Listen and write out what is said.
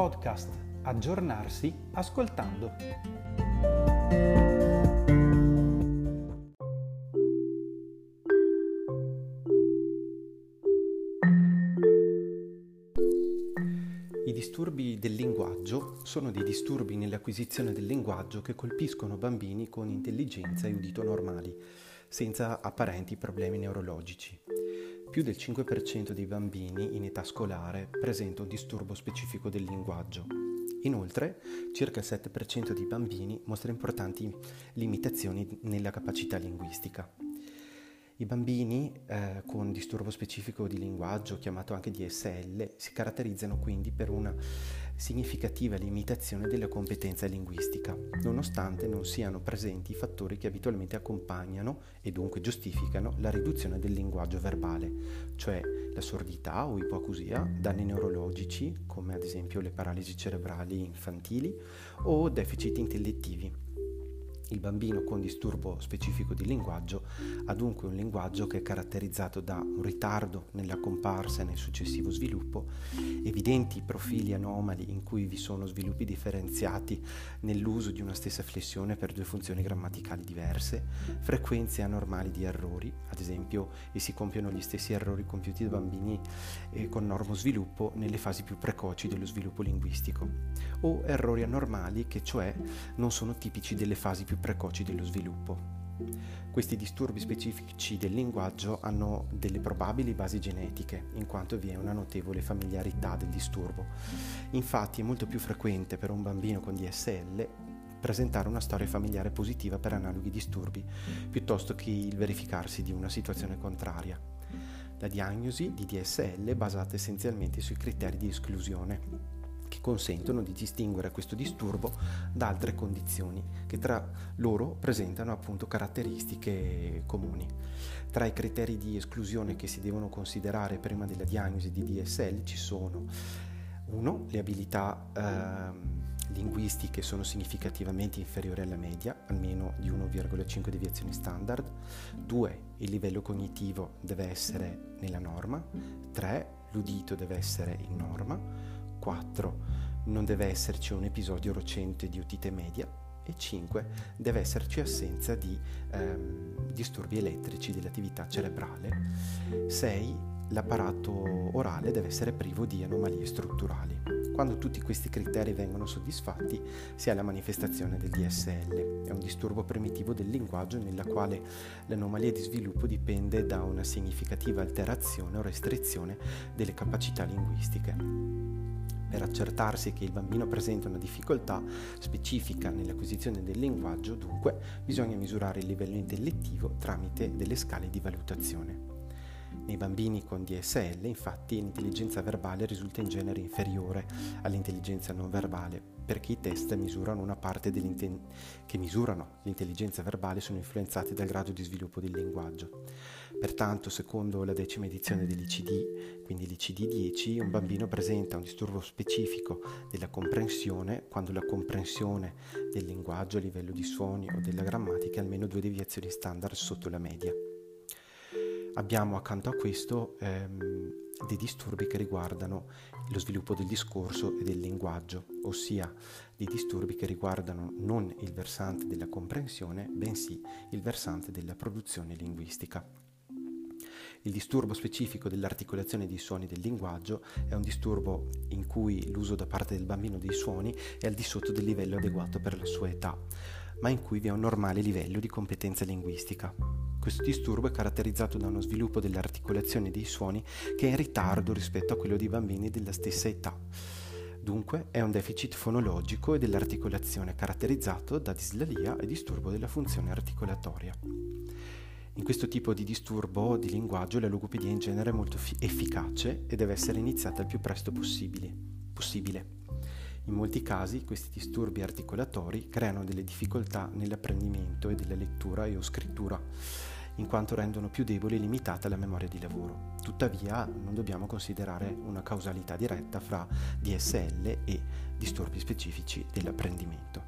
podcast Aggiornarsi ascoltando. I disturbi del linguaggio sono dei disturbi nell'acquisizione del linguaggio che colpiscono bambini con intelligenza e udito normali, senza apparenti problemi neurologici. Più del 5% dei bambini in età scolare presenta un disturbo specifico del linguaggio. Inoltre, circa il 7% dei bambini mostra importanti limitazioni nella capacità linguistica. I bambini eh, con disturbo specifico di linguaggio, chiamato anche DSL, si caratterizzano quindi per una significativa limitazione della competenza linguistica, nonostante non siano presenti i fattori che abitualmente accompagnano e dunque giustificano la riduzione del linguaggio verbale, cioè la sordità o ipoacusia, danni neurologici come ad esempio le paralisi cerebrali infantili o deficit intellettivi. Il bambino con disturbo specifico di linguaggio ha dunque un linguaggio che è caratterizzato da un ritardo nella comparsa e nel successivo sviluppo, evidenti profili anomali in cui vi sono sviluppi differenziati nell'uso di una stessa flessione per due funzioni grammaticali diverse, frequenze anormali di errori, ad esempio e si compiono gli stessi errori compiuti da bambini eh, con normosviluppo nelle fasi più precoci dello sviluppo linguistico, o errori anormali che cioè non sono tipici delle fasi più precoci dello sviluppo. Questi disturbi specifici del linguaggio hanno delle probabili basi genetiche, in quanto vi è una notevole familiarità del disturbo. Infatti è molto più frequente per un bambino con DSL presentare una storia familiare positiva per analoghi disturbi, piuttosto che il verificarsi di una situazione contraria. La diagnosi di DSL è basata essenzialmente sui criteri di esclusione che consentono di distinguere questo disturbo da altre condizioni che tra loro presentano appunto caratteristiche comuni. Tra i criteri di esclusione che si devono considerare prima della diagnosi di DSL ci sono 1. Le abilità eh, linguistiche sono significativamente inferiori alla media, almeno di 1,5 deviazioni standard. 2. Il livello cognitivo deve essere nella norma. 3. L'udito deve essere in norma. 4. Non deve esserci un episodio recente di otite media. E 5. Deve esserci assenza di ehm, disturbi elettrici dell'attività cerebrale. 6. L'apparato orale deve essere privo di anomalie strutturali. Quando tutti questi criteri vengono soddisfatti si ha la manifestazione del DSL. È un disturbo primitivo del linguaggio nella quale l'anomalia di sviluppo dipende da una significativa alterazione o restrizione delle capacità linguistiche. Per accertarsi che il bambino presenta una difficoltà specifica nell'acquisizione del linguaggio, dunque, bisogna misurare il livello intellettivo tramite delle scale di valutazione. Nei bambini con DSL, infatti, l'intelligenza verbale risulta in genere inferiore all'intelligenza non verbale, perché i test misurano una parte che misurano l'intelligenza verbale sono influenzati dal grado di sviluppo del linguaggio. Pertanto, secondo la decima edizione dell'ICD, quindi l'ICD 10, un bambino presenta un disturbo specifico della comprensione quando la comprensione del linguaggio a livello di suoni o della grammatica è almeno due deviazioni standard sotto la media. Abbiamo accanto a questo ehm, dei disturbi che riguardano lo sviluppo del discorso e del linguaggio, ossia dei disturbi che riguardano non il versante della comprensione, bensì il versante della produzione linguistica. Il disturbo specifico dell'articolazione dei suoni del linguaggio è un disturbo in cui l'uso da parte del bambino dei suoni è al di sotto del livello adeguato per la sua età, ma in cui vi è un normale livello di competenza linguistica. Questo disturbo è caratterizzato da uno sviluppo dell'articolazione dei suoni che è in ritardo rispetto a quello dei bambini della stessa età. Dunque è un deficit fonologico e dell'articolazione caratterizzato da dislalia e disturbo della funzione articolatoria. In questo tipo di disturbo di linguaggio la logopedia in genere è molto fi- efficace e deve essere iniziata il più presto possibile. possibile. In molti casi questi disturbi articolatori creano delle difficoltà nell'apprendimento e della lettura e o scrittura in quanto rendono più debole e limitata la memoria di lavoro. Tuttavia non dobbiamo considerare una causalità diretta fra DSL e disturbi specifici dell'apprendimento.